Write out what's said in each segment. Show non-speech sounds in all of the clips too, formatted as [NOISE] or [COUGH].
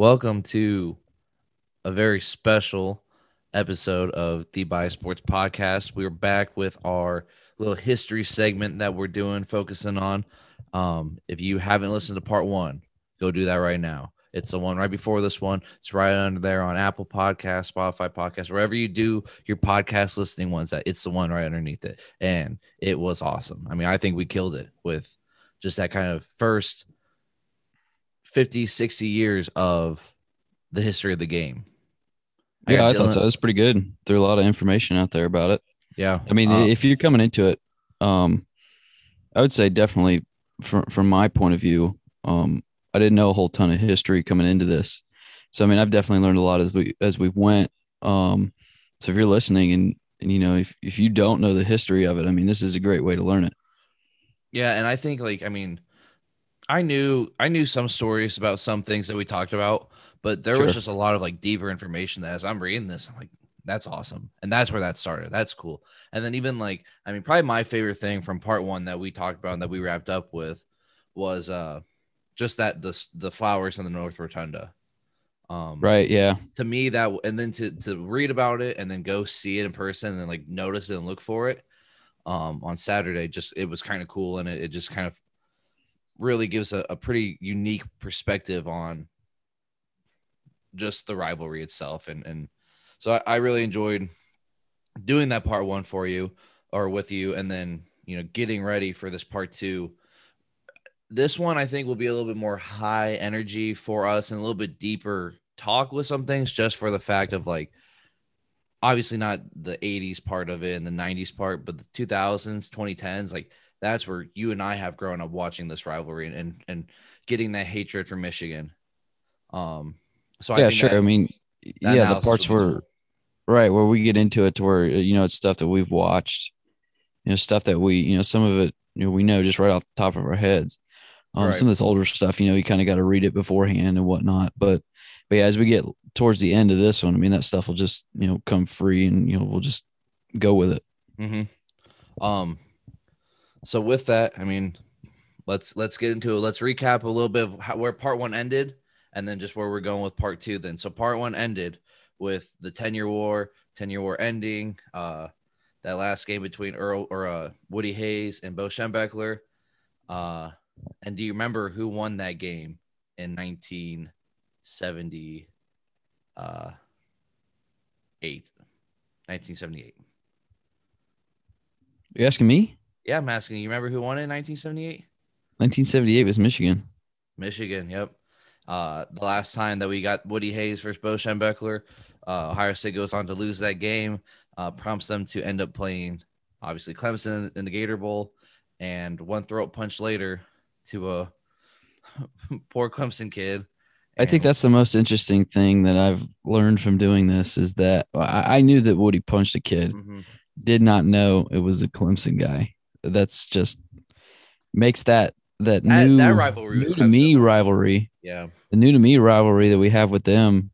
Welcome to a very special episode of the Bias Sports Podcast. We're back with our little history segment that we're doing, focusing on. Um, if you haven't listened to part one, go do that right now. It's the one right before this one. It's right under there on Apple Podcast, Spotify Podcast, wherever you do your podcast listening ones. That it's the one right underneath it, and it was awesome. I mean, I think we killed it with just that kind of first 50, 60 years of the history of the game. yeah, I thought so. That's pretty good. There's a lot of information out there about it. Yeah. I mean, um, if you're coming into it, um, I would say definitely from from my point of view, um, I didn't know a whole ton of history coming into this. So I mean, I've definitely learned a lot as we as we've went. Um, so if you're listening and and you know if if you don't know the history of it, I mean, this is a great way to learn it. Yeah, and I think like I mean, I knew I knew some stories about some things that we talked about, but there sure. was just a lot of like deeper information that as I'm reading this, I'm like, that's awesome. And that's where that started. That's cool. And then even like, I mean, probably my favorite thing from part one that we talked about and that we wrapped up with was uh just that the the flowers in the North Rotunda. Um, right. Yeah. To me, that and then to to read about it and then go see it in person and like notice it and look for it um on Saturday, just it was kind of cool and it, it just kind of really gives a, a pretty unique perspective on just the rivalry itself. And and so I, I, really enjoyed doing that part one for you or with you and then you know getting ready for this part two. This one i think will be a little bit more high energy for us and a little bit deeper talk with some things just for the fact of like obviously not the 80s part of it and the 90s part but the 2000s 2010s like that's where you and i have grown up watching this rivalry and and, and getting that hatred for michigan um so yeah, sure. That, I mean, yeah, the parts where right where we get into it to where you know it's stuff that we've watched, you know, stuff that we you know some of it you know we know just right off the top of our heads. Um, right. Some of this older stuff, you know, you kind of got to read it beforehand and whatnot. But but yeah, as we get towards the end of this one, I mean, that stuff will just you know come free and you know we'll just go with it. Mm-hmm. Um. So with that, I mean, let's let's get into it. Let's recap a little bit of how, where part one ended and then just where we're going with part two then. So part one ended with the 10 year war 10 year war ending uh that last game between earl or uh woody hayes and bo schembechler. Uh and do you remember who won that game in 1970 uh 8 1978 You're asking me yeah i'm asking you remember who won in 1978 1978 was michigan michigan yep uh, the last time that we got Woody Hayes versus Bo Schembechler, uh, Ohio State goes on to lose that game, uh, prompts them to end up playing obviously Clemson in the Gator Bowl, and one throat punch later to a [LAUGHS] poor Clemson kid. I think that's the most interesting thing that I've learned from doing this is that I, I knew that Woody punched a kid, mm-hmm. did not know it was a Clemson guy. That's just makes that that, that new that rivalry new to me rivalry. Yeah, the new to me rivalry that we have with them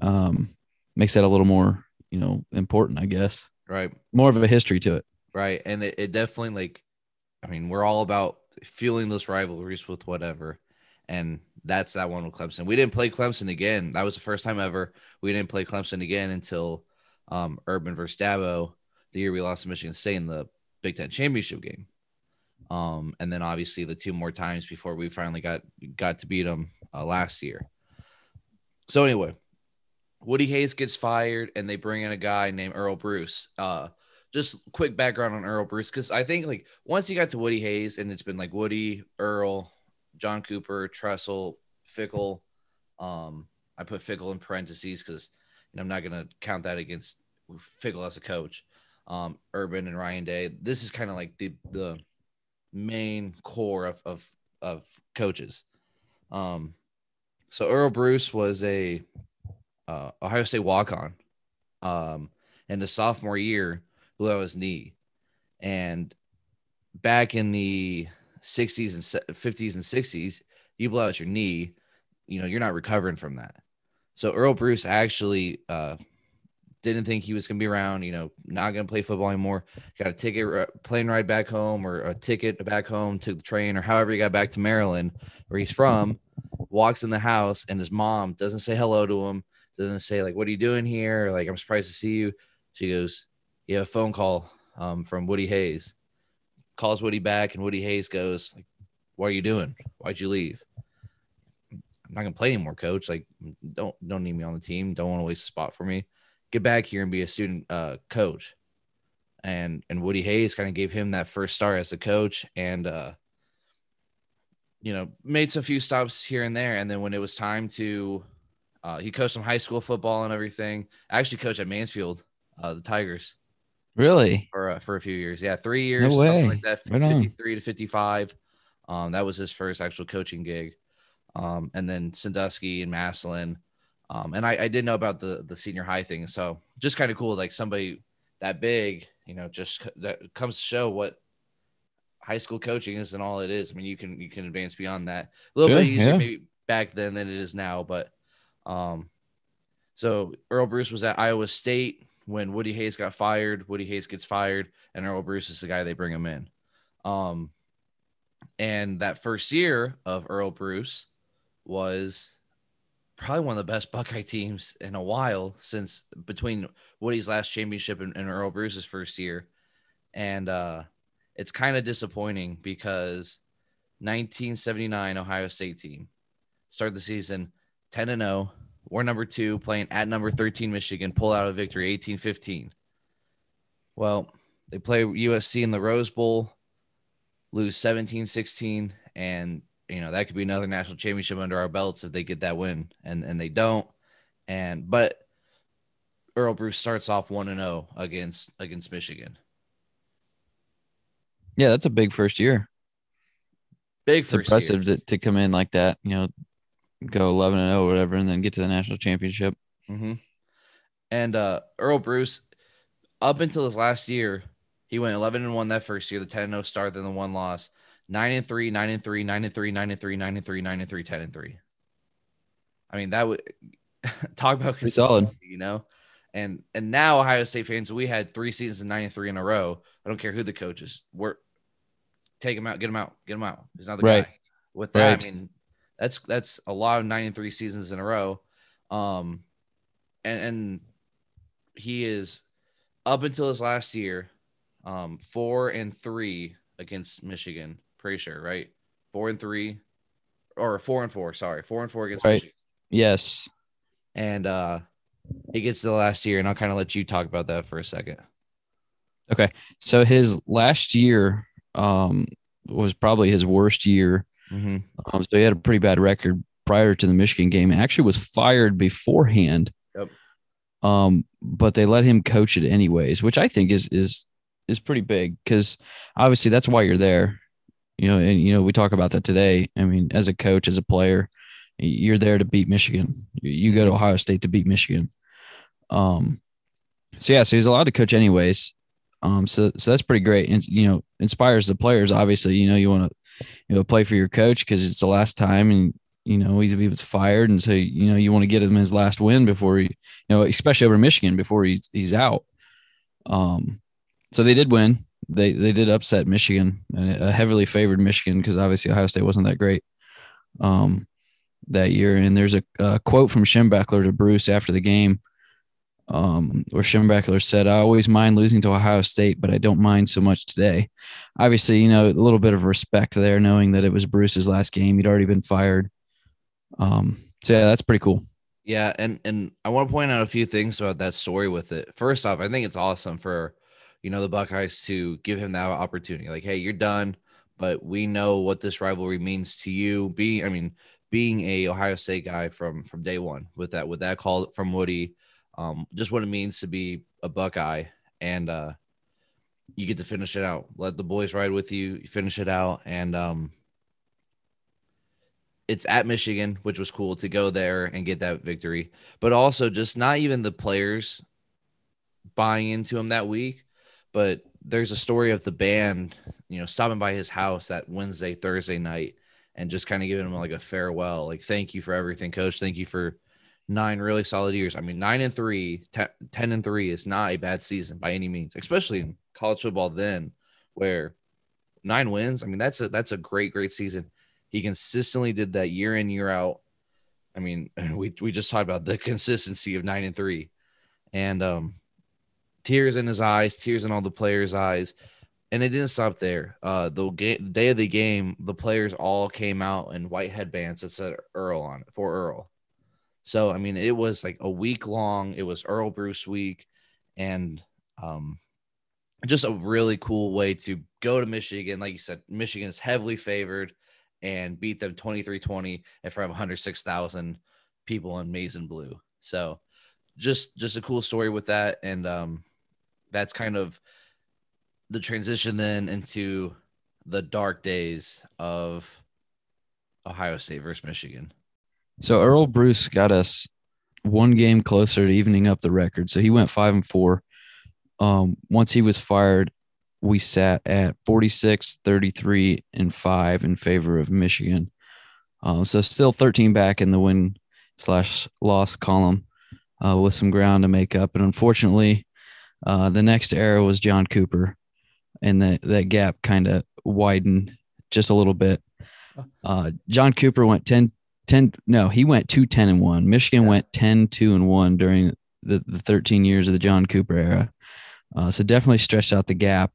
um, makes that a little more you know important, I guess. Right. More of a history to it. Right, and it, it definitely like, I mean, we're all about feeling those rivalries with whatever, and that's that one with Clemson. We didn't play Clemson again. That was the first time ever. We didn't play Clemson again until um, Urban versus Dabo, the year we lost to Michigan State in the Big Ten championship game. Um, and then obviously the two more times before we finally got got to beat them uh, last year. So anyway, Woody Hayes gets fired, and they bring in a guy named Earl Bruce. Uh, just quick background on Earl Bruce, because I think like once you got to Woody Hayes, and it's been like Woody, Earl, John Cooper, Tressel, Fickell. Um, I put Fickell in parentheses because you know, I'm not gonna count that against Fickell as a coach. Um, Urban and Ryan Day. This is kind of like the the main core of of, of coaches. Um, so Earl Bruce was a uh, Ohio State walk on, um, and the sophomore year blew out his knee, and back in the 60s and 50s and 60s, you blow out your knee, you know, you're not recovering from that. So Earl Bruce actually uh, didn't think he was going to be around, you know, not going to play football anymore. Got a ticket, plane ride back home or a ticket back home to the train or however he got back to Maryland, where he's from, walks in the house and his mom doesn't say hello to him, doesn't say like, "What are you doing here?" like, "I'm surprised to see you." She goes, "You have a phone call um, from Woody Hayes." Calls Woody back, and Woody Hayes goes, like, "What are you doing? Why'd you leave?" I'm not gonna play anymore, coach. Like, don't don't need me on the team. Don't want to waste a spot for me. Get back here and be a student uh, coach. And and Woody Hayes kind of gave him that first start as a coach, and uh, you know made some few stops here and there. And then when it was time to, uh, he coached some high school football and everything. I actually coached at Mansfield, uh, the Tigers. Really? For uh, for a few years, yeah, three years, no something like that, right fifty-three to fifty-five. Um, that was his first actual coaching gig um, and then Sandusky and Massillon. Um, and I, I did know about the the senior high thing, so just kind of cool, like somebody that big, you know, just that comes to show what high school coaching is and all it is. I mean, you can you can advance beyond that a little sure, bit easier yeah. maybe back then than it is now, but um, so Earl Bruce was at Iowa State when Woody Hayes got fired. Woody Hayes gets fired, and Earl Bruce is the guy they bring him in. Um, and that first year of Earl Bruce, was probably one of the best Buckeye teams in a while since between Woody's last championship and, and Earle Bruce's first year. And uh, it's kind of disappointing because 1979 Ohio State team started the season 10 and 0. We're number two, playing at number 13 Michigan, pull out a victory 18 15. Well, they play USC in the Rose Bowl, lose 17 16, and you know that could be another national championship under our belts if they get that win and and they don't and but Earl Bruce starts off 1 and 0 against against Michigan. Yeah, that's a big first year. Big it's impressive to, to come in like that, you know, go 11 and 0 whatever and then get to the national championship. Mm-hmm. And uh Earle Bruce up until his last year, he went 11 and 1 that first year, the 10 0 start, then the one loss nine and three, nine and three, nine and three, nine and three, nine and three, nine and three, ten and three. I mean, that would [LAUGHS] talk about solid, you know. And and now Ohio State fans, we had three seasons of nine and three in a row. I don't care who the coach is. We're take him out, get him out, get him out. He's not the right. guy. With that, right. I mean, that's that's a lot of nine and three seasons in a row. Um, and and he is up until his last year, um, four and three against Michigan pretty sure, right? Four and three, or four and four. Sorry, four and four against right. Michigan. Yes. And uh he gets to the last year, and I'll kind of let you talk about that for a second. Okay, so his last year um was probably his worst year. Mm-hmm. Um, so he had a pretty bad record prior to the Michigan game. Actually, was fired beforehand. Yep. Um, but they let him coach it anyways, which I think is is is pretty big because obviously that's why you're there. You know, and you know, we talk about that today. I mean, as a coach, as a player, you're there to beat Michigan. You go to Ohio State to beat Michigan. Um, so yeah, so he's allowed to coach anyways. Um, so so that's pretty great, and you know, inspires the players. Obviously, you know, you want to you know play for your coach because it's the last time, and you know he, he was fired, and so you know you want to get him his last win before he, you know, especially over Michigan before he's he's out. Um, so they did win they they did upset Michigan, a heavily favored Michigan because obviously Ohio State wasn't that great um, that year. And there's a, a, quote from Schembechler to Bruce after the game, um, where Schembechler said, "I always mind losing to Ohio State, but I don't mind so much today." Obviously, you know a little bit of respect there, knowing that it was Bruce's last game; he'd already been fired. Um, so yeah, that's pretty cool. Yeah, and and I want to point out a few things about that story with it. First off, I think it's awesome for you know, the Buckeyes to give him that opportunity. Like, hey, you're done, but we know what this rivalry means to you. Being, I mean, being a Ohio State guy from from day one with that with that call from Woody, um, just what it means to be a Buckeye, and uh, you get to finish it out. Let the boys ride with you, finish it out, and um, it's at Michigan, which was cool to go there and get that victory. But also, just not even the players buying into him that week, but there's a story of the band, you know, stopping by his house that Wednesday, Thursday night and just kind of giving him like a farewell. Like, thank you for everything, coach. Thank you for nine really solid years. I mean, nine and three, ten, 10 and three is not a bad season by any means, especially in college football then where nine wins. I mean, that's a, that's a great, great season. He consistently did that year in, year out. I mean, [LAUGHS] we we just talked about the consistency of nine and three, and um, tears in his eyes, tears in all the players' eyes, and it didn't stop there. Uh, the game, day of the game, the players all came out in white headbands that said Earl on it for Earl. So I mean, it was like a week long. It was Earl Bruce week, and um, just a really cool way to go to Michigan. Like you said, Michigan is heavily favored and beat them 23-20 in front of 106,000 people in maize and blue. So just just a cool story with that. And um that's kind of the transition then into the dark days of Ohio State versus Michigan. So Earl Bruce got us one game closer to evening up the record. So he went five and four. Um, once he was fired, we sat at 46, 33, and five in favor of Michigan. Um, so still 13 back in the win slash loss column uh, with some ground to make up. And unfortunately, uh, the next era was John Cooper, and that, that gap kind of widened just a little bit. Uh, John Cooper went 10, 10, no, he went 2 10 and 1. Michigan yeah. went 10 2 and 1 during the, the 13 years of the John Cooper era. Uh, so definitely stretched out the gap.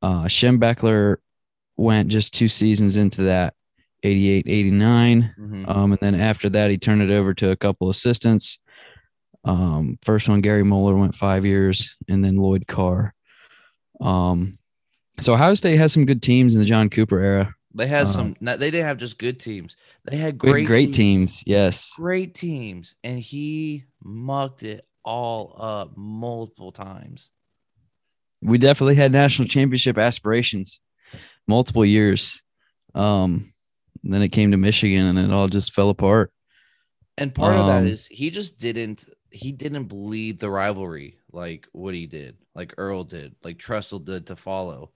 Uh, Schembechler went just two seasons into that 88 89. Mm-hmm. Um, and then after that, he turned it over to a couple assistants. Um, first one, Gary Moeller went five years, and then Lloyd Carr. Um, so Ohio State has some good teams in the John Cooper era. They had some. Um, they didn't have just good teams. They had great, great teams. teams. Yes, great teams, and he mucked it all up multiple times we definitely had national championship aspirations multiple years. Um, then it came to Michigan and it all just fell apart. And part um, of that um, he just didn't he didn't bleed the rivalry like what he did, like Earl did, like Tressel did to follow.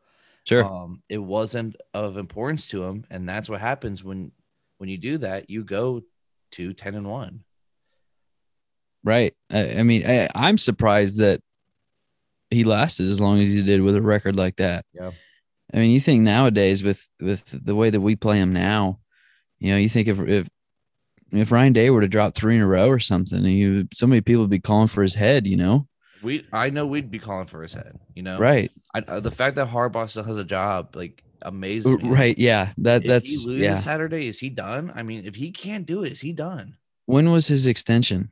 Sure. Um, it wasn't of importance to him, and that's what happens when when you do that. You go to ten and one. Right. I, I mean, I, I'm surprised that he lasted as long as he did with a record like that. Yeah. I mean, you think nowadays with with the way that we play him now, you know, you think if if if Ryan Day were to drop three in a row or something, you so many people would be calling for his head. You know, we I know we'd be calling for his head. You know, right? I, uh, the fact that Harbaugh still has a job, like, amazing. Right? Yeah. That if that's he yeah. Saturday. Is he done? I mean, if he can't do it, is he done? When was his extension?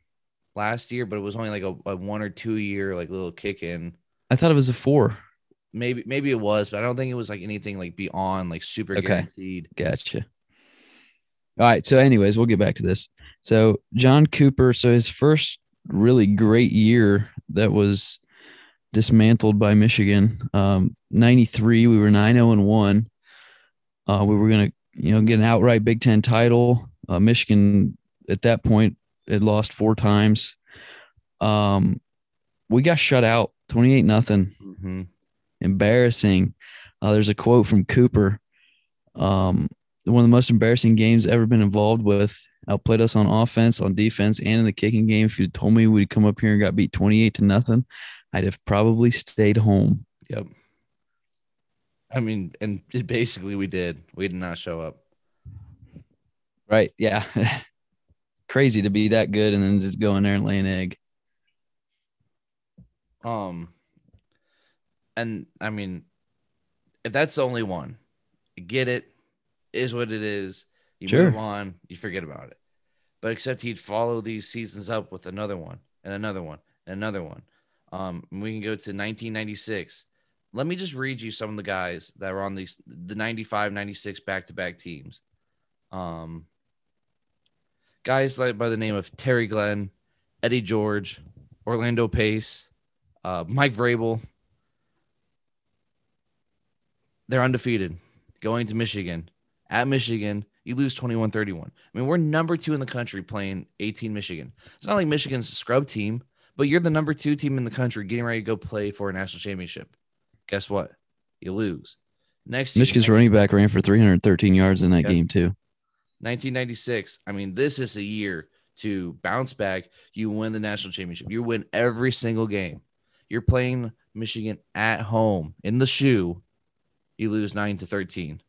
Last year, but it was only like a, a one or two year like little kick in. I thought it was a four. Maybe maybe it was, but I don't think it was like anything like beyond like super okay. guaranteed. Gotcha. All right. So, anyways, we'll get back to this. So, John Cooper. So, his first really great year that was dismantled by Michigan. Um, 93, we were 9 0 and 1. Uh, we were going to, you know, get an outright Big Ten title. Uh, Michigan at that point had lost four times. Um, we got shut out 28 nothing. Mm-hmm. Embarrassing. Uh, there's a quote from Cooper. Um, one of the most embarrassing games ever been involved with. Outplayed us on offense, on defense, and in the kicking game. If you told me we'd come up here and got beat 28 to nothing, I'd have probably stayed home. Yep. I mean, and basically we did. We did not show up. Right. Yeah. [LAUGHS] Crazy to be that good and then just go in there and lay an egg. Um, and I mean, if that's the only one, get it, is what it is. You sure. move on, you forget about it. But except he'd follow these seasons up with another one and another one and another one. Um, we can go to 1996. Let me just read you some of the guys that were on these the 95, 96 back to back teams. Um, guys like by the name of Terry Glenn, Eddie George, Orlando Pace, uh, Mike Vrabel, they're undefeated going to Michigan. At Michigan, you lose 21 31. I mean, we're number two in the country playing 18 Michigan. It's not like Michigan's a scrub team, but you're the number two team in the country getting ready to go play for a national championship. Guess what? You lose. Next, Michigan's running back ran for 313 yards in that yeah. game, too. 1996. I mean, this is a year to bounce back. You win the national championship. You win every single game. You're playing Michigan at home in the shoe. You lose nine to thirteen.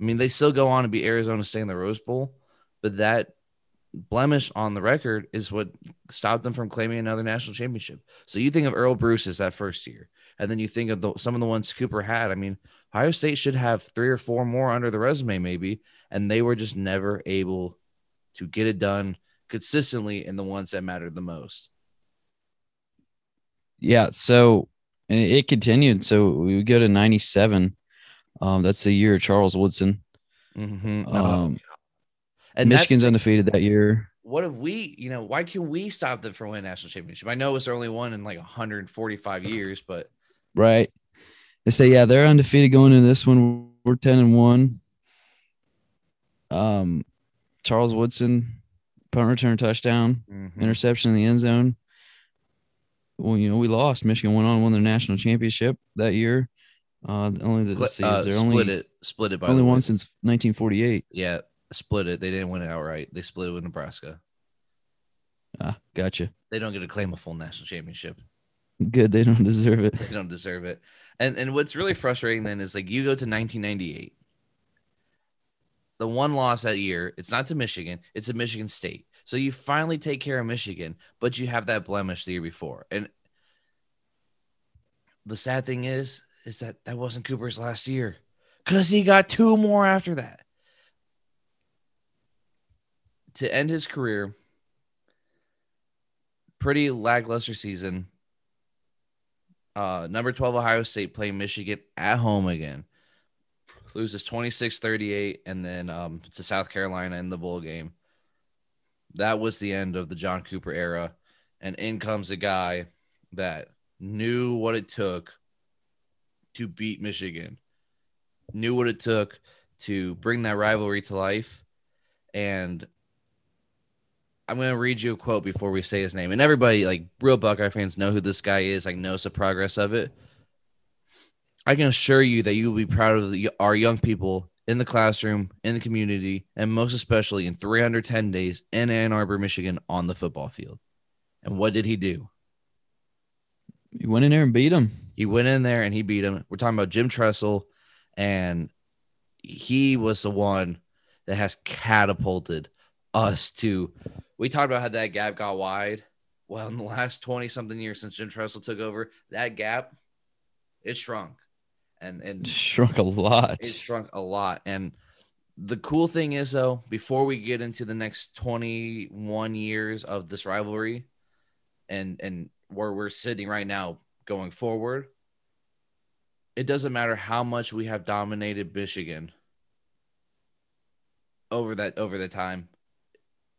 I mean, they still go on to be Arizona State in the Rose Bowl, but that blemish on the record is what stopped them from claiming another national championship. So you think of Earle Bruce's that first year, and then you think of the, some of the ones Cooper had. I mean, Ohio State should have three or four more under the resume, maybe, and they were just never able to get it done consistently in the ones that mattered the most. Yeah. So and it continued. So we go to 97. Um, that's the year Charles Woodson. Mm-hmm. Um, and Michigan's undefeated that year. What if we, you know, why can we stop them from winning national championship? I know it's their only one in like 145 years, but right. They say, yeah, they're undefeated going into this one. We're 10 and 1. Um, Charles Woodson, punt return touchdown, mm-hmm. interception in the end zone. Well, you know, we lost. Michigan went on won their national championship that year. Uh, only the Split, uh, split only, it, split it by only one since 1948. Yeah, split it. They didn't win it outright. They split it with Nebraska. Ah, gotcha. They don't get to claim a full national championship. Good. They don't deserve it. They don't deserve it. And and what's really frustrating then is like you go to 1998. The one loss that year, it's not to Michigan, it's to Michigan State. So you finally take care of Michigan, but you have that blemish the year before. And the sad thing is, is that that wasn't Cooper's last year because he got two more after that. To end his career, pretty lackluster season. Uh, number 12, Ohio State playing Michigan at home again. Loses 26 38, and then um, to South Carolina in the bowl game. That was the end of the John Cooper era. And in comes a guy that knew what it took to beat Michigan, knew what it took to bring that rivalry to life. And I'm going to read you a quote before we say his name. And everybody, like real Buckeye fans, know who this guy is, I like knows the progress of it. I can assure you that you will be proud of the, our young people in the classroom, in the community, and most especially in 310 days in Ann Arbor, Michigan on the football field. And what did he do? He went in there and beat him. He went in there and he beat him. We're talking about Jim Tressel, and he was the one that has catapulted us to. We talked about how that gap got wide. Well, in the last 20 something years since Jim Tressel took over, that gap it shrunk. And and [LAUGHS] shrunk a lot. It shrunk a lot. And the cool thing is though, before we get into the next 21 years of this rivalry and and where we're sitting right now going forward, it doesn't matter how much we have dominated Michigan over that over the time.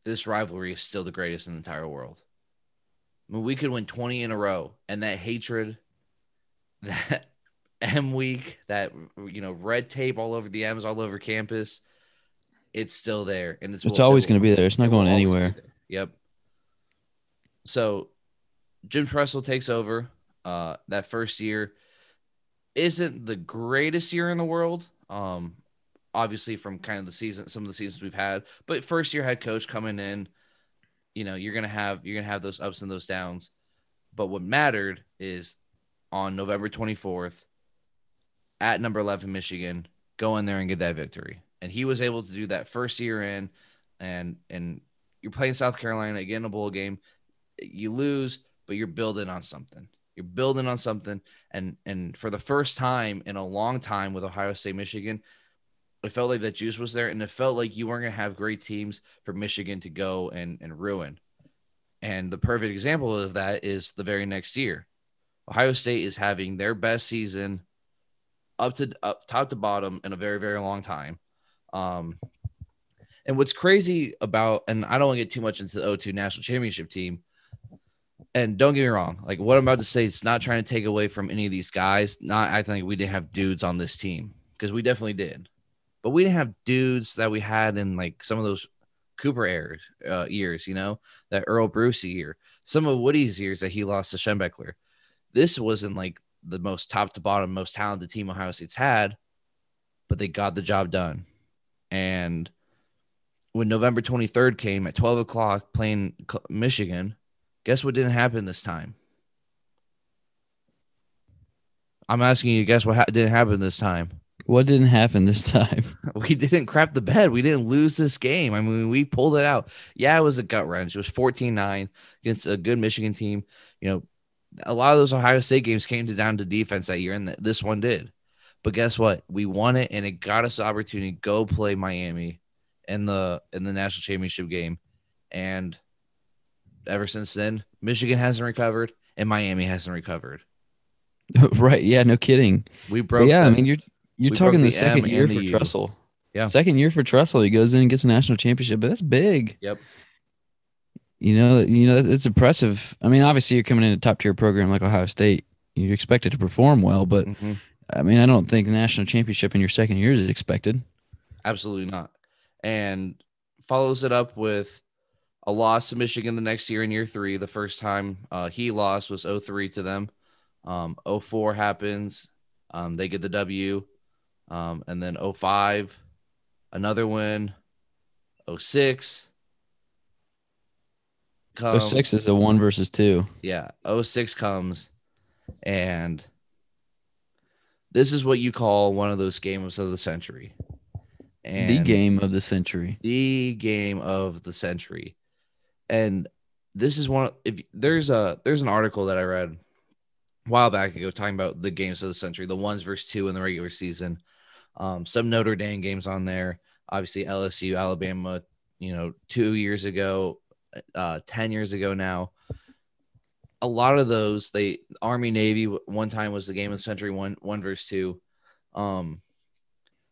This rivalry is still the greatest in the entire world. I mean, we could win 20 in a row, and that hatred, [LAUGHS] that M week, that you know, red tape all over the M's all over campus, it's still there. And it's it's always going to be there. It's not going anywhere. Yep. So Jim Tressel takes over uh, that first year. Isn't the greatest year in the world. Um, obviously from kind of the season, some of the seasons we've had, but first year head coach coming in, you know, you're gonna have you're gonna have those ups and those downs. But what mattered is on November 24th at number 11 Michigan, go in there and get that victory. And he was able to do that first year in, and and you're playing South Carolina again a bowl game. You lose, but you're building on something. You're building on something, and and for the first time in a long time with Ohio State, Michigan, it felt like that juice was there, and it felt like you weren't gonna have great teams for Michigan to go and and ruin. And the perfect example of that is the very next year. Ohio State is having their best season up to up top to bottom in a very very long time. Um, and what's crazy about, and I don't want to get too much into the O2 national championship team, and don't get me wrong, like what I'm about to say, it's not trying to take away from any of these guys. Not acting like we didn't have dudes on this team because we definitely did, but we didn't have dudes that we had in like some of those Cooper years, uh, years, you know, that Earl Brucey year, some of Woody's years that he lost to Schembechler. This wasn't like the most top to bottom, most talented team Ohio State's had, but they got the job done. And when November 23rd came at 12 o'clock playing Michigan, Guess what didn't happen this time? I'm asking you, guess what ha- didn't happen this time? What didn't happen this time? [LAUGHS] We didn't crap the bed. We didn't lose this game. I mean, we pulled it out. Yeah, it was a gut wrench. It was 14 9 against a good Michigan team. You know, a lot of those Ohio State games came to down to defense that year, and this one did. But guess what? We won it, and it got us the opportunity to go play Miami in the in the national championship game. And ever since then, Michigan hasn't recovered, and Miami hasn't recovered. [LAUGHS] right? Yeah, no kidding. We broke. But yeah, I mean, you're you're talking the, the second year for Tressel. Yeah, second year for Tressel. He goes in and gets a national championship, but that's big. Yep. You know, you know, it's impressive. I mean, obviously, you're coming in a top tier program like Ohio State. You're expected to perform well, but mm-hmm. I mean, I don't think the national championship in your second year is expected. Absolutely not. And follows it up with a loss to Michigan the next year in year three. The first time uh, he lost was 03 to them. Um, 04 happens. Um, they get the W. Um, and then 05, another win. 06. Comes. 06 is a one versus two. Yeah. 06 comes. And this is what you call one of those games of the century. And the game of the century. The game of the century. And this is one if there's a there's an article that I read a while back ago talking about the games of the century, the ones versus two in the regular season. Um, some Notre Dame games on there. Obviously LSU, Alabama, you know, two years ago, uh, 10 years ago now. A lot of those, they Army Navy one time was the game of the century, one one versus two. Um,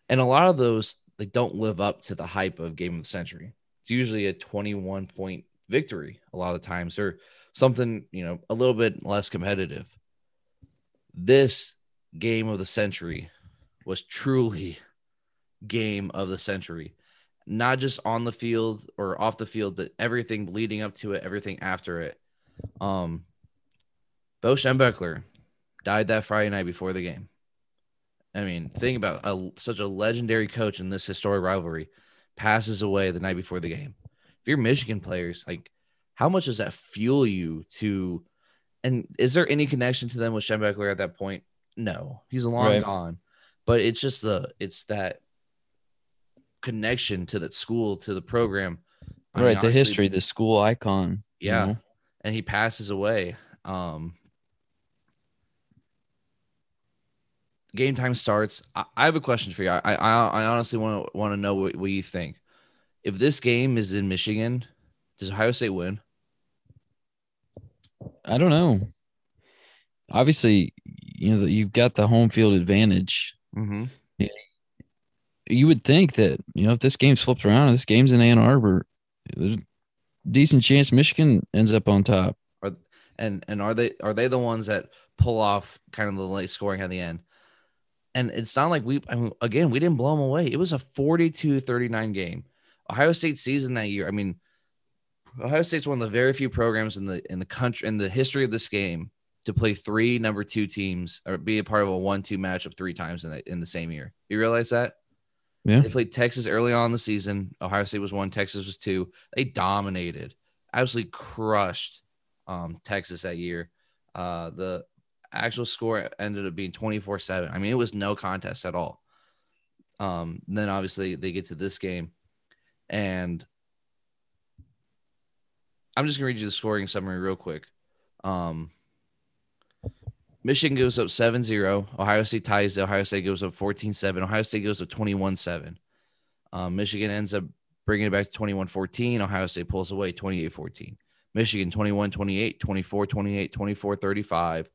and a lot of those they don't live up to the hype of game of the century. It's usually a 21 point victory a lot of the times or something, you know, a little bit less competitive. This game of the century was truly game of the century. Not just on the field or off the field, but everything leading up to it, everything after it. Um Bo Schembechler died that Friday night before the game. I mean, think about a, such a legendary coach in this historic rivalry passes away the night before the game. If you're Michigan players, like how much does that fuel you to? And is there any connection to them with Schembechler at that point? No, he's long right. gone. But it's just the it's that connection to that school to the program. I right, mean, the history, the school icon. Yeah, you know? and he passes away. Um, game time starts. I, I have a question for you. I I, I honestly want to want to know what, what you think. If this game is in Michigan, does Ohio State win? I don't know. Obviously, you know you've got the home field advantage. Mm-hmm. You would think that you know if this game's flipped around, this game's in Ann Arbor, there's a decent chance Michigan ends up on top. Are, and and are they are they the ones that pull off kind of the late scoring at the end? And it's not like we, I mean, again, we didn't blow them away. It was a 42 39 game. Ohio State season that year. I mean, Ohio State's one of the very few programs in the in the country in the history of this game to play three number two teams or be a part of a one-two matchup three times in the in the same year. You realize that? Yeah. They played Texas early on in the season. Ohio State was one, Texas was two. They dominated, absolutely crushed um, Texas that year. Uh, the actual score ended up being 24 7. I mean, it was no contest at all. Um, then obviously they get to this game, and I'm just gonna read you the scoring summary real quick. Um, Michigan goes up 7-0. Ohio State ties. Ohio State goes up 14-7. Ohio State goes up 21-7. Um, Michigan ends up bringing it back to 21-14. Ohio State pulls away 28-14. Michigan 21-28, 24-28, 24-35,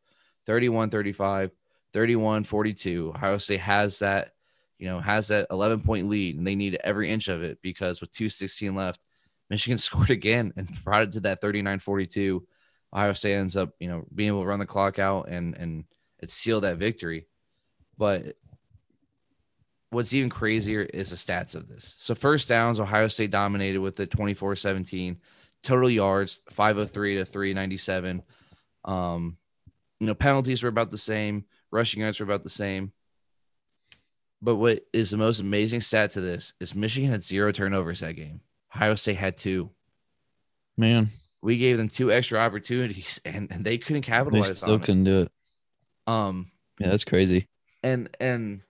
31-35, 31-42. Ohio State has that, you know, has that 11 point lead and they need every inch of it because with 216 left, Michigan [LAUGHS] scored again and brought it to that 39-42. Ohio State ends up, you know, being able to run the clock out and and it sealed that victory. But what's even crazier is the stats of this. So first downs, Ohio State dominated with the 24-17. Total yards, 503 to 397. Um, you know, penalties were about the same, rushing yards were about the same. But what is the most amazing stat to this is Michigan had zero turnovers that game. Ohio State had two. Man, we gave them two extra opportunities [LAUGHS] and, and they couldn't capitalize. They still couldn't it. do it. Um, yeah, that's crazy. And and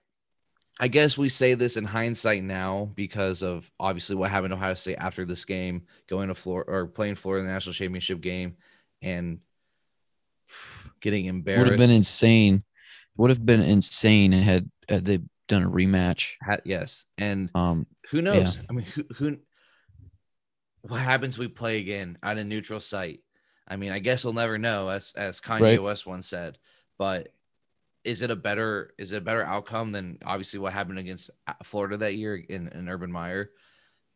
I guess we say this in hindsight now because of obviously what happened to Ohio State after this game, going to Florida or playing Florida in the national championship game and [SIGHS] getting embarrassed. Would have been insane. Would have been insane had, had they done a rematch. Yes, and um, who knows? Yeah. I mean, who who what happens? We play again at a neutral site. I mean, I guess we'll never know, as as Kanye right. West once said. But is it a better is it a better outcome than obviously what happened against uh, Florida that year in, in Urban Meyer?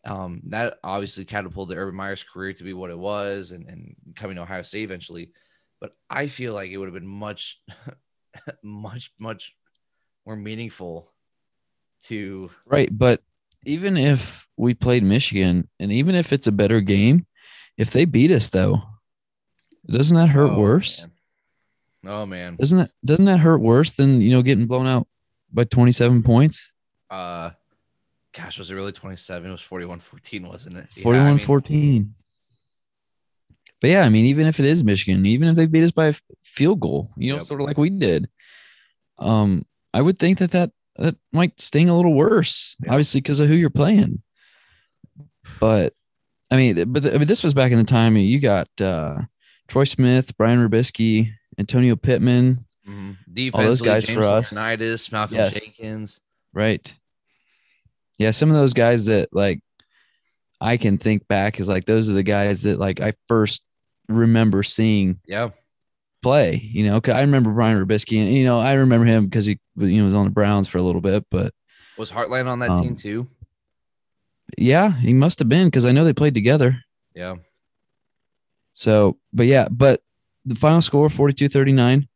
Um, that obviously catapulted Urban Meyer's career to be what it was and, and coming to Ohio State eventually. But I feel like it would have been much, [LAUGHS] much, much more meaningful to right. But even if we played Michigan and even if it's a better game, if they beat us though, doesn't that hurt oh, worse? Man. Oh man. Doesn't that doesn't that hurt worse than you know getting blown out by 27 points? Uh gosh, was it really 27? It was 41-14, wasn't it? 41-14. Yeah, I mean, but yeah, I mean, even if it is Michigan, even if they beat us by a field goal, you know, yep. sort of like we did, um, I would think that that, that might sting a little worse, yep. obviously, because of who you're playing. But I mean, but I mean, this was back in the time you got uh, Troy Smith, Brian Robiskie, Antonio Pittman, mm-hmm. all those guys James for us. Laurinaitis, Malcolm yes. Jenkins, right? Yeah, some of those guys that like I can think back is like those are the guys that like I first remember seeing. Yeah. Play, you know, I remember Brian Robiskie, and you know, I remember him because he, you know, was on the Browns for a little bit. But was Hartline on that um, team too? Yeah, he must have been because I know they played together. Yeah. So, but yeah, but the final score 42 39.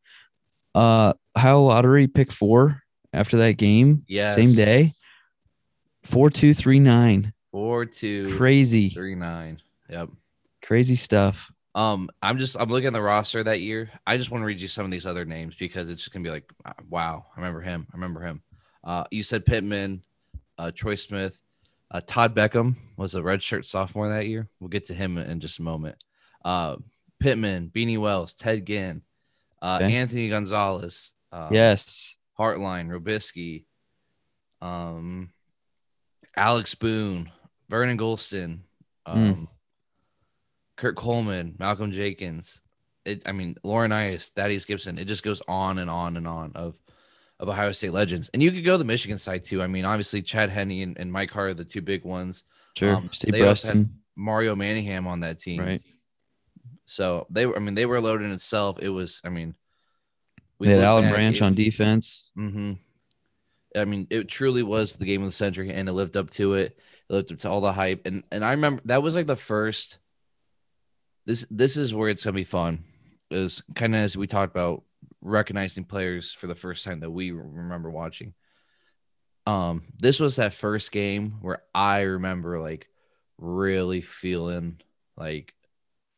Uh, Ohio Lottery pick four after that game. Yeah. Same day. 4 2 3 9. 4 2 crazy 3 9. Yep. Crazy stuff. Um, I'm just I'm looking at the roster that year. I just want to read you some of these other names because it's just gonna be like, uh, wow, I remember him. I remember him. Uh, you said Pittman, uh, Troy Smith, uh, Todd Boeckman was a redshirt sophomore that year. We'll get to him in just a moment. Uh, Pittman, Beanie Wells, Ted Ginn, uh, okay. Anthony Gonzalez. Um, yes. Hartline, Robiskie, um, Alex Boone, Vernon Gholston, um, mm. Kurt Coleman, Malcolm Jenkins. It, I mean, Laurinaitis, Thaddeus Gibson. It just goes on and on and on of of Ohio State legends. And you could go the Michigan side too. I mean, obviously Chad Henne and, and Mike Hart are the two big ones. Sure. Um, Steve they also had Mario Manningham on that team. Right. So they were, I mean, they were loaded in itself. It was, I mean, we had Alan Branch it, on defense. Mm-hmm. I mean, it truly was the game of the century, and it lived up to it. It lived up to all the hype, and and I remember that was like the first. This this is where it's gonna be fun, is kind of as we talked about recognizing players for the first time that we remember watching. Um, this was that first game where I remember like really feeling like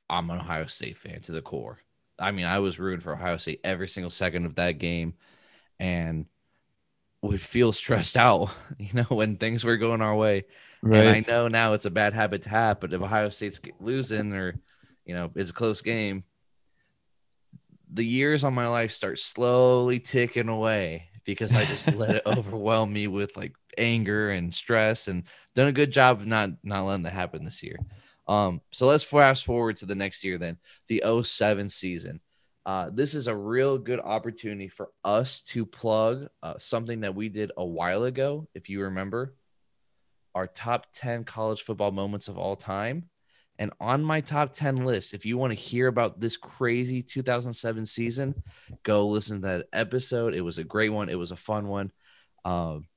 I'm an Ohio State fan to the core. I mean, I was rooting for Ohio State every single second of that game and would feel [LAUGHS] stressed out, [LAUGHS] you know, when things were going our way. Right. And I know now it's a bad habit to have, but if Ohio State's losing or, you know, it's a close game, the years on my life start slowly ticking away because I just let it [LAUGHS] overwhelm me with like anger and stress and done a good job of not not letting that happen this year. Um, so let's fast forward to the next year then, the 07 season. Uh, this is a real good opportunity for us to plug uh, something that we did a while ago, if you remember, our top 10 college football moments of all time. And on my top 10 list, if you want to hear about this crazy 2007 season, go listen to that episode. It was a great one, it was a fun one. Um,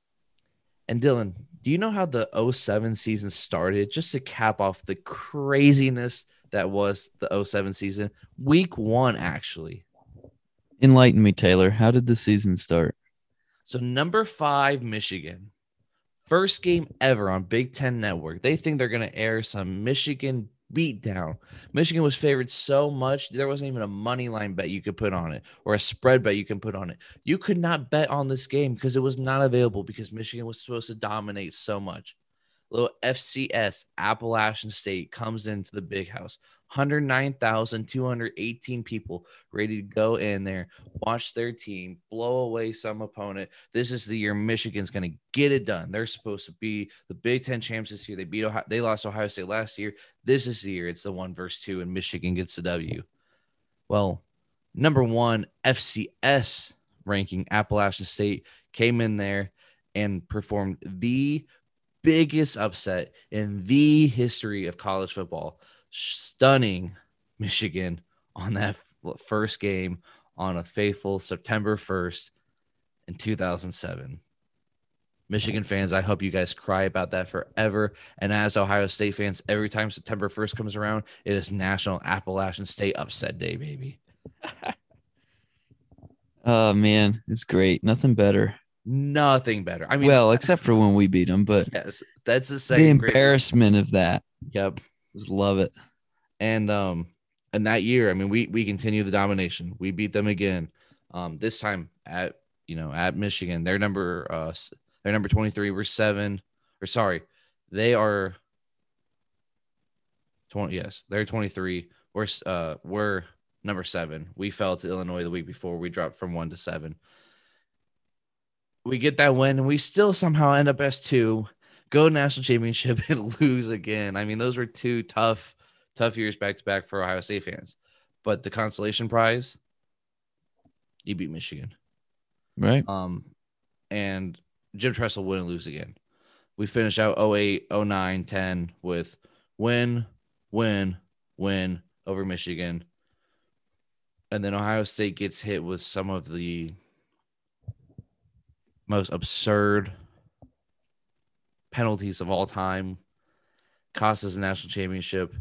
and Dylan, do you know how the 07 season started? Just to cap off the craziness that was the 07 season, week one, actually. Enlighten me, Taylor. How did the season start? So, number five, Michigan. First game ever on Big Ten Network. They think they're going to air some Michigan beat down. Michigan was favored so much there wasn't even a money line bet you could put on it or a spread bet you can put on it. You could not bet on this game because it was not available because Michigan was supposed to dominate so much. little FCS Appalachian State comes into the big house. 109,218 people ready to go in there, watch their team blow away some opponent. This is the year Michigan's going to get it done. They're supposed to be the Big Ten champs this year. They beat Ohio, they lost Ohio State last year. This is the year. It's the one versus two, and Michigan gets the W. Well, number one FCS ranking Appalachian State came in there and performed the biggest upset in the history of college football stunning Michigan on that first game on a faithful September 1st in 2007. Michigan fans, I hope you guys cry about that forever. And as Ohio State fans, every time September 1st comes around, it is National Appalachian State Upset Day, baby. [LAUGHS] oh, man. It's great. Nothing better. Nothing better. I mean, well, except for when we beat them, but yes, that's the second the embarrassment greatest. of that. Yep. Just love it. And um and that year, I mean, we we continue the domination. We beat them again. Um, this time at you know at Michigan, their number uh they're number 23. We're seven, or sorry, they are 20. Yes, they're 23. We're uh we're number seven. We fell to Illinois the week before. We dropped from one to seven. We get that win, and we still somehow end up as two go national championship [LAUGHS] and lose again. I mean, those were two tough, tough years back to back for Ohio State fans. But the consolation prize, you beat Michigan. Right. Um, and Jim Tressel wouldn't lose again. We finish out 08, 09, 10 with win, win, win over Michigan. And then Ohio State gets hit with some of the most absurd penalties of all time. Cost us a national championship.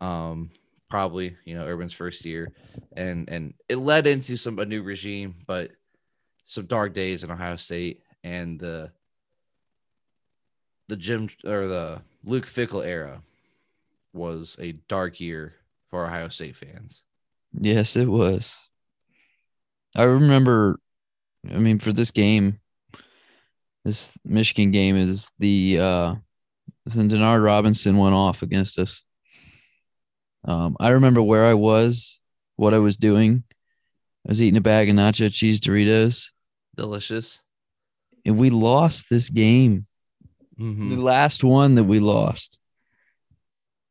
Um, probably you know Urban's first year, and and it led into some a new regime, but some dark days in Ohio State and the the Jim or the Luke Fickell era was a dark year for Ohio State fans. Yes, it was. I remember, I mean, for this game, this Michigan game is the uh Denard Robinson went off against us. Um, I remember where I was, what I was doing. I was eating a bag of nacho cheese Doritos. Delicious. And we lost this game. Mm-hmm. The last one that we lost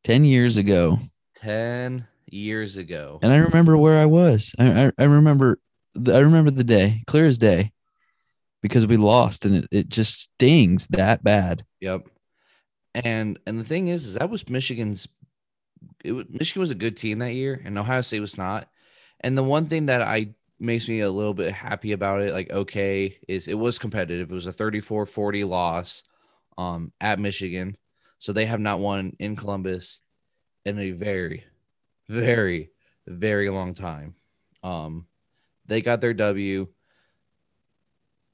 10 years ago. 10 years ago. And I remember where I was. I, I, I remember I remember the day, clear as day because we lost and it, it just stings that bad. Yep. And and the thing is, is that was Michigan's it was, Michigan was a good team that year and Ohio State was not. And the one thing that I makes me a little bit happy about it, like okay, is it was competitive. It was a 34-40 loss um at Michigan. So they have not won in Columbus in a very, very, very long time. Um they got their W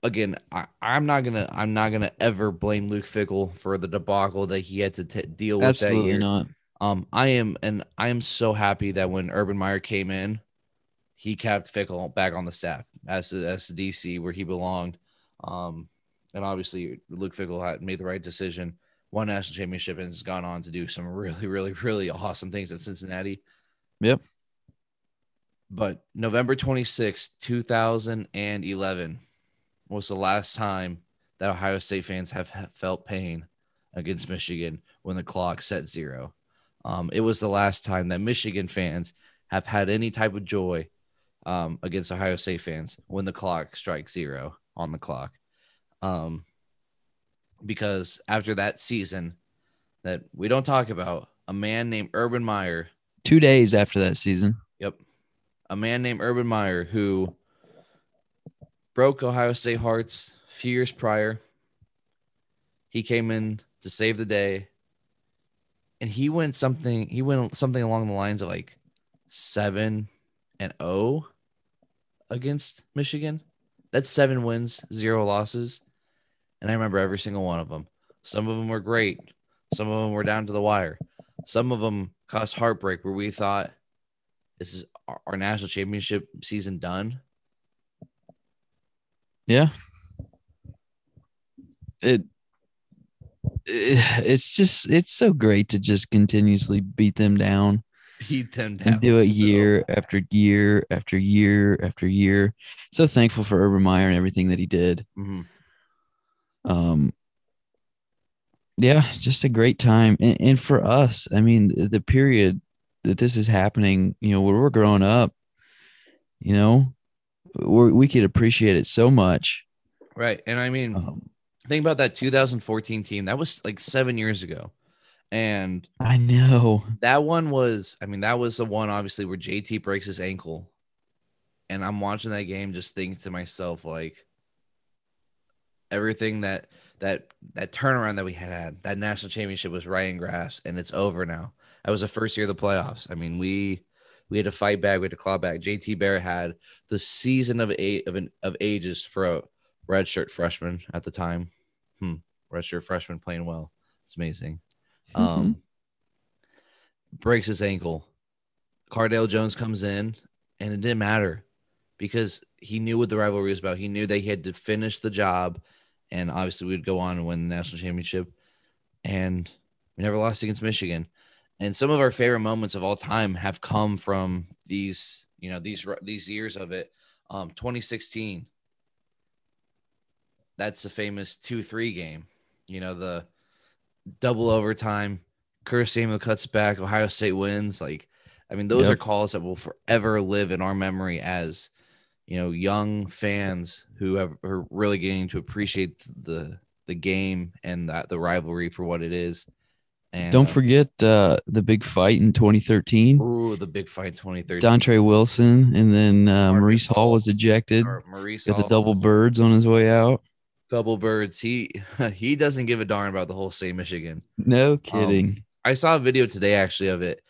again, I, am not gonna I'm not gonna ever blame Luke Fickell for the debacle that he had to t- deal with Absolutely that year. not. Um, I am and I am so happy that when Urban Meyer came in, he kept Fickell back on the staff as the, as the DC where he belonged. Um, and obviously Luke Fickell had made the right decision, won national championship, and has gone on to do some really, really, really awesome things at Cincinnati. Yep. But November 26, 2011, was the last time that Ohio State fans have felt pain against Michigan when the clock set zero. Um, it was the last time that Michigan fans have had any type of joy um, against Ohio State fans when the clock strikes zero on the clock. Um, because after that season that we don't talk about, a man named Urban Meyer. Two days after that season. Yep. A man named Urban Meyer who broke Ohio State hearts a few years prior. He came in to save the day. And he went something he went something along the lines of like 7 and 0 against Michigan. That's 7 wins, 0 losses. And I remember every single one of them. Some of them were great. Some of them were down to the wire. Some of them caused heartbreak where we thought this is our national championship season done yeah. It it's just it's so great to just continuously beat them down. Beat them down. And do it year after year after year after year. So thankful for Urban Meyer and everything that he did. Mm-hmm. Um, yeah, just a great time. And, and for us, I mean, the, the period that this is happening, you know, when we're growing up, you know, we we could appreciate it so much. Right. And I mean, um, think about that 2014 team. That was like seven years ago. And I know that one was, I mean, that was the one obviously where JT breaks his ankle. And I'm watching that game just thinking to myself, like, everything that that that turnaround that we had had, that national championship was right in grass and it's over now. That was the first year of the playoffs. I mean, we we had to fight back, we had to claw back. JT Barrett had the season of eight of an, of ages for a redshirt freshman at the time. Hmm. Redshirt freshman playing well. It's amazing. Mm-hmm. Um breaks his ankle. Cardale Jones comes in and it didn't matter because he knew what the rivalry was about. He knew they had to finish the job and obviously we'd go on and win the national championship. And we never lost against Michigan. And some of our favorite moments of all time have come from these, you know, these these years of it. Um, 2016. That's the famous two-three game. You know, the double overtime. Curtis Samuel cuts back. Ohio State wins. Like, I mean, those yep. are calls that will forever live in our memory as you know young fans who have are really getting to appreciate the the game and that the rivalry for what it is. And don't uh, forget uh, the big fight in 2013. Ooh, the big fight 2013. Dontre Wilson and then uh, Maurice Hall was ejected. Maurice got the double birds on his way out. Double birds. He [LAUGHS] he doesn't give a darn about the whole state Michigan. No kidding. Um, I saw a video today actually of it.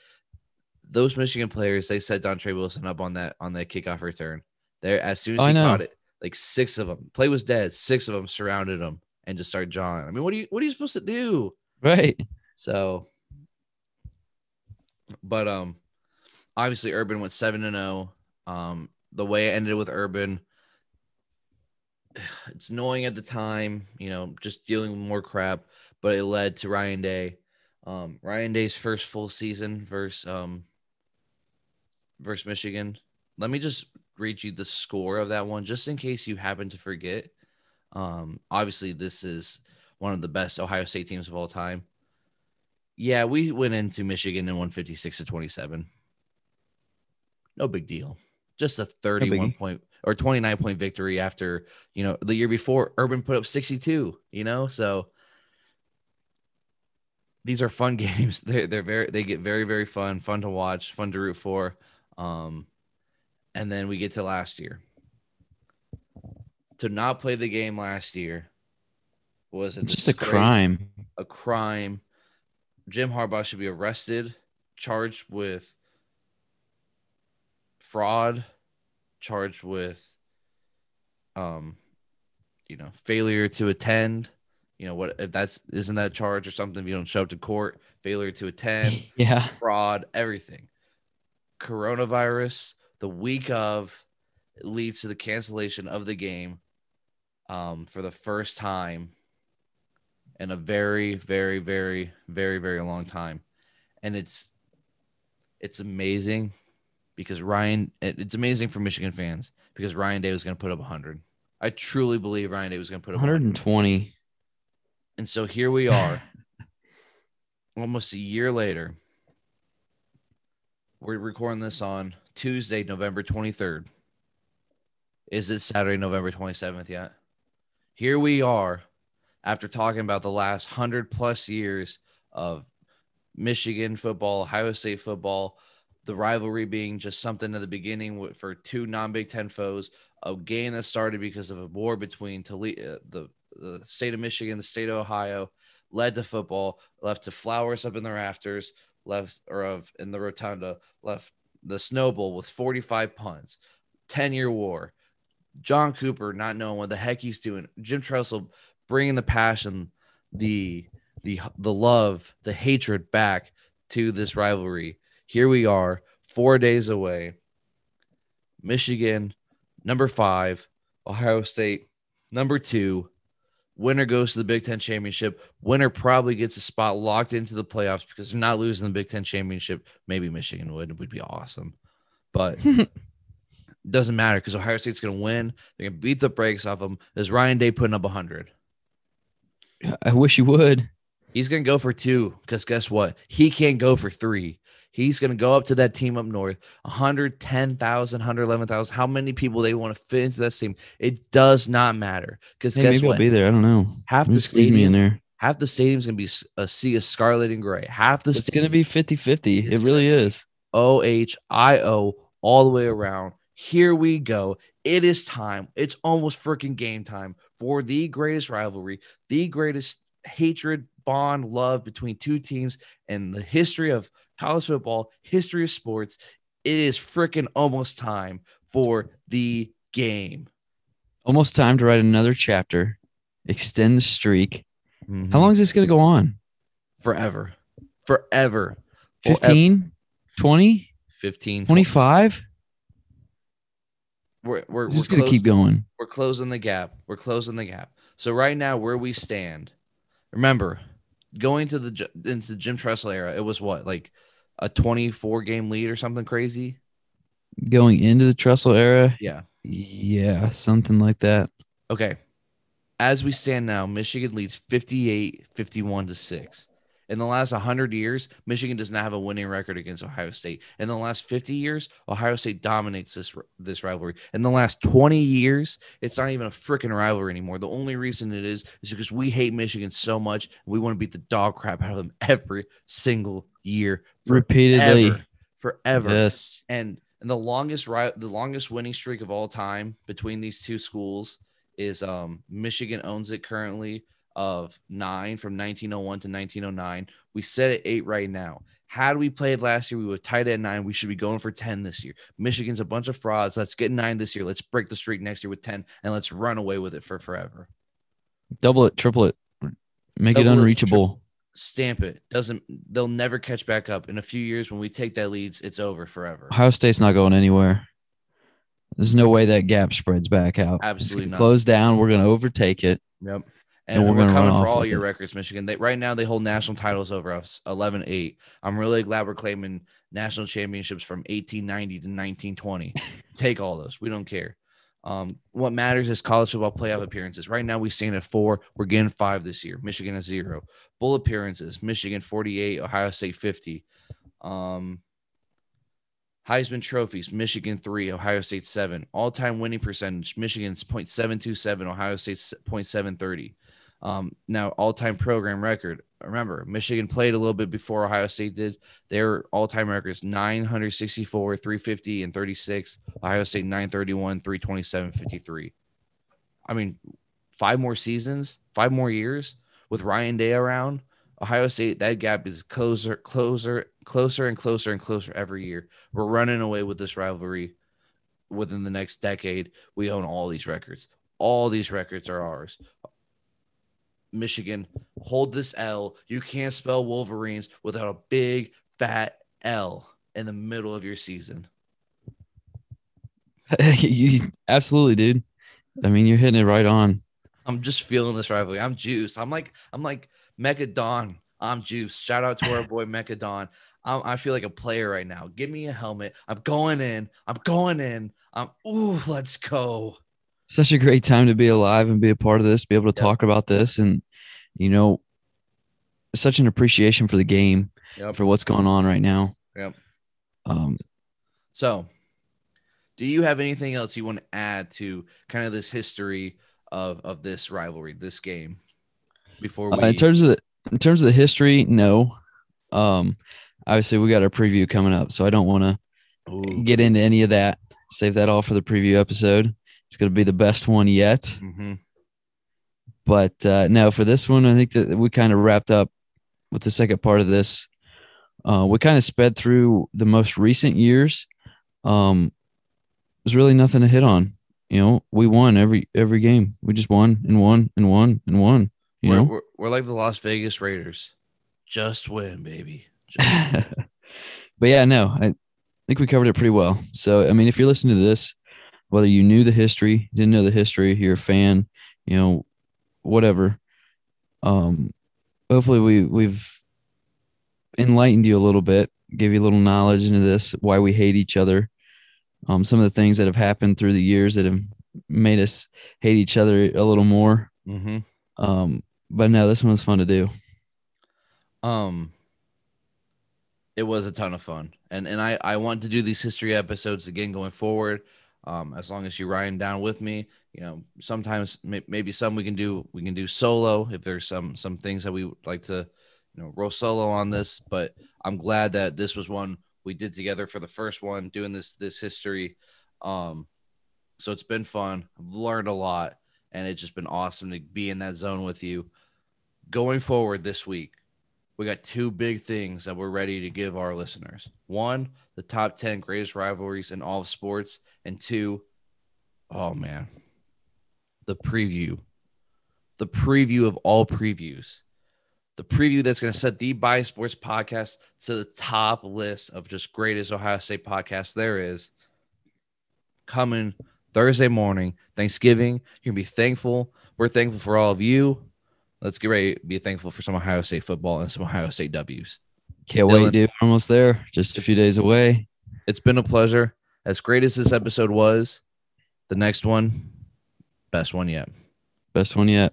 Those Michigan players, they set Dontre Wilson up on that on that kickoff return. There, as soon as he caught it, like six of them. Play was dead. Six of them surrounded him and just started jawing. I mean, what are you what are you supposed to do? Right. So, but um, obviously Urban went seven and zero. Oh. Um, the way it ended with Urban, [SIGHS] it's annoying at the time. You know, just dealing with more crap, but it led to Ryan Day. Um, Ryan Day's first full season versus um versus Michigan. Let me just read you the score of that one just in case you happen to forget. Um, obviously, this is one of the best Ohio State teams of all time. Yeah, we went into Michigan and won 56 to 27. No big deal. Just a 31 point or 29 point victory after, you know, the year before Urban put up 62, you know? So these are fun [LAUGHS] games. They're, they're very, they get very, very fun, fun to watch, fun to root for. Um, and then we get to last year. To not play the game last year was a just a crime. A crime. Jim Harbaugh should be arrested, charged with fraud, charged with um you know, failure to attend. You know, what if that's isn't that charge or something if you don't show up to court, failure to attend, [LAUGHS] yeah, fraud, everything. Coronavirus, the week of leads to the cancellation of the game um, for the first time in a very, very, very, very, very long time. And it's it's amazing because Ryan it's amazing for Michigan fans because Ryan Day was going to put up 100. I truly believe Ryan Day was going to put up 120. 100. And so here we are [LAUGHS] almost a year later. We're recording this on Tuesday, November 23rd. Is it Saturday, November 27th yet? Here we are after talking about the last 100 plus years of Michigan football, Ohio State football, the rivalry being just something at the beginning for two non Big Ten foes, a game that started because of a war between Toledo, uh, the, the state of Michigan, the state of Ohio, led to football, left to flowers up in the rafters, left or of in the rotunda, left the Snow Bowl with 45 punts, 10 year war. John Cooper not knowing what the heck he's doing. Jim Tressel bringing the passion, the the the love, the hatred back to this rivalry. Here we are, four days away. Michigan, number five. Ohio State, number two. Winner goes to the Big Ten championship. Winner probably gets a spot locked into the playoffs because they're not losing the Big Ten championship. Maybe Michigan would. It would be awesome. But [LAUGHS] doesn't matter because Ohio State's going to win. They're going to beat the brakes off them. Is Ryan Day putting up 100? I wish he would. He's going to go for two because guess what? He can't go for three. He's going to go up to that team up north, 110,000, 111,000. How many people they want to fit into that team? It does not matter because hey, guess maybe what? I'll be there. I don't know. Half the me in there. half the stadium's going to be a sea of scarlet and gray. Half the It's stadium going to be 50 50. It really is. O H I O all the way around. Here we go. It is time. It's almost freaking game time for the greatest rivalry, the greatest hatred, bond, love between two teams in the history of college football, history of sports. It is freaking almost time for the game. Almost time to write another chapter, extend the streak. Mm-hmm. How long is this going to go on? Forever. Forever. 15, 20, 15, 25? We're, we're, We're just we're going to keep going. We're closing the gap. We're closing the gap. So right now, where we stand, remember, going to the into the Jim Tressel era, it was what like a 24 game lead or something crazy. Going into the Tressel era? Yeah. Yeah, something like that. Okay. As we stand now, Michigan leads 58 51 to 6. In the last 100 years, Michigan does not have a winning record against Ohio State. In the last 50 years, Ohio State dominates this this rivalry. In the last 20 years, it's not even a freaking rivalry anymore. The only reason it is is because we hate Michigan so much. We want to beat the dog crap out of them every single year, Repeatedly. forever, forever. Yes. And and the longest ri- the longest winning streak of all time between these two schools is um Michigan owns it currently of nine from 1901 to 1909. We set at eight right now. Had we played last year, we would tied at nine. We should be going for 10 this year. Michigan's a bunch of frauds. Let's get nine this year. Let's break the streak next year with 10 and let's run away with it for forever. Double it, triple it. Make Double it it, unreachable. Stamp it. Doesn't they'll never catch back up. In a few years, when we take that leads, it's over forever. Ohio State's not going anywhere. There's no way that gap spreads back out. Absolutely gonna not. Close down. We're going to overtake it. Yep. And And, we're we're, coming for all your it. records, Michigan. They, right now, they hold national titles over us 11 8. I'm really glad we're claiming national championships from 1890 to 1920. [LAUGHS] Take all those. We don't care. Um, what matters is college football playoff appearances. Right now, we stand at four. We're getting five this year. Michigan at zero. Bowl appearances Michigan 48, Ohio State 50. Um, Heisman trophies, Michigan three, Ohio State seven. All time winning percentage, Michigan's 0.727, Ohio State's 0.730. Um, now, all time program record. Remember, Michigan played a little bit before Ohio State did. Their all time records 964, 350, and 36. Ohio State 931, 327, 53. I mean, five more seasons, five more years with Ryan Day around. Ohio State, that gap is closer, closer, closer, and closer and closer every year. We're running away with this rivalry within the next decade. We own all these records. All these records are ours. Michigan, hold this L. You can't spell Wolverines without a big fat L in the middle of your season. [LAUGHS] You- absolutely, dude. I mean, you're hitting it right on. I'm just feeling this rivalry. I'm juiced. I'm like I'm like Mecha Don. I'm juiced. Shout out to our [LAUGHS] boy Mecha Don. I'm, I feel like a player right now. Give me a helmet. I'm going in. I'm going in. I'm ooh, let's go. Such a great time to be alive and be a part of this, be able to Yep. talk about this, and you know, such an appreciation for the game, Yep. for what's going on right now. Yep. Um, So, do you have anything else you want to add to kind of this history of of this rivalry, this game? Before we Uh, in terms of the in terms of the history, no. Um, obviously we got our preview coming up, so I don't want to get into any of that. Save that all for the preview episode. It's going to be the best one yet. Mhm. But uh, no, for this one, I think that we kind of wrapped up with the second part of this. Uh, we kind of sped through the most recent years. Um, there's really nothing to hit on. You know, we won every every game. We just won and won and won and won. You we're, know, we're, we're like the Las Vegas Raiders. Just win, baby. Just [LAUGHS] but yeah, no, I think we covered it pretty well. So, I mean, if you're listening to this, whether you knew the history, didn't know the history, you're a fan, you know, whatever. Um, hopefully we we've enlightened you a little bit, give you a little knowledge into this, why we hate each other, um, some of the things that have happened through the years that have made us hate each other a little more. Mm-hmm. Um, but no, this one was fun to do. Um, it was a ton of fun, and and I I want to do these history episodes again going forward. Um, as long as you Ryan down with me, you know, sometimes may, maybe some we can do we can do solo if there's some some things that we would like to, you know, roll solo on this. But I'm glad that this was one we did together for the first one, doing this this history. Um, so it's been fun. I've learned a lot, and it's just been awesome to be in that zone with you. Going forward this week, we got two big things that we're ready to give our listeners. One, the top 10 greatest rivalries in all of sports. And two, oh man, the preview. The preview of all previews. The preview that's going to set the Bias Sports podcast to the top list of just greatest Ohio State podcasts there is coming Thursday morning, Thanksgiving. You're going to be thankful. We're thankful for all of you let's get ready be thankful for some Ohio State football and some Ohio State W's. Can't Dylan, wait, dude. Almost there. Just a few days away. It's been a pleasure. As great as this episode was, the next one, best one yet. Best one yet.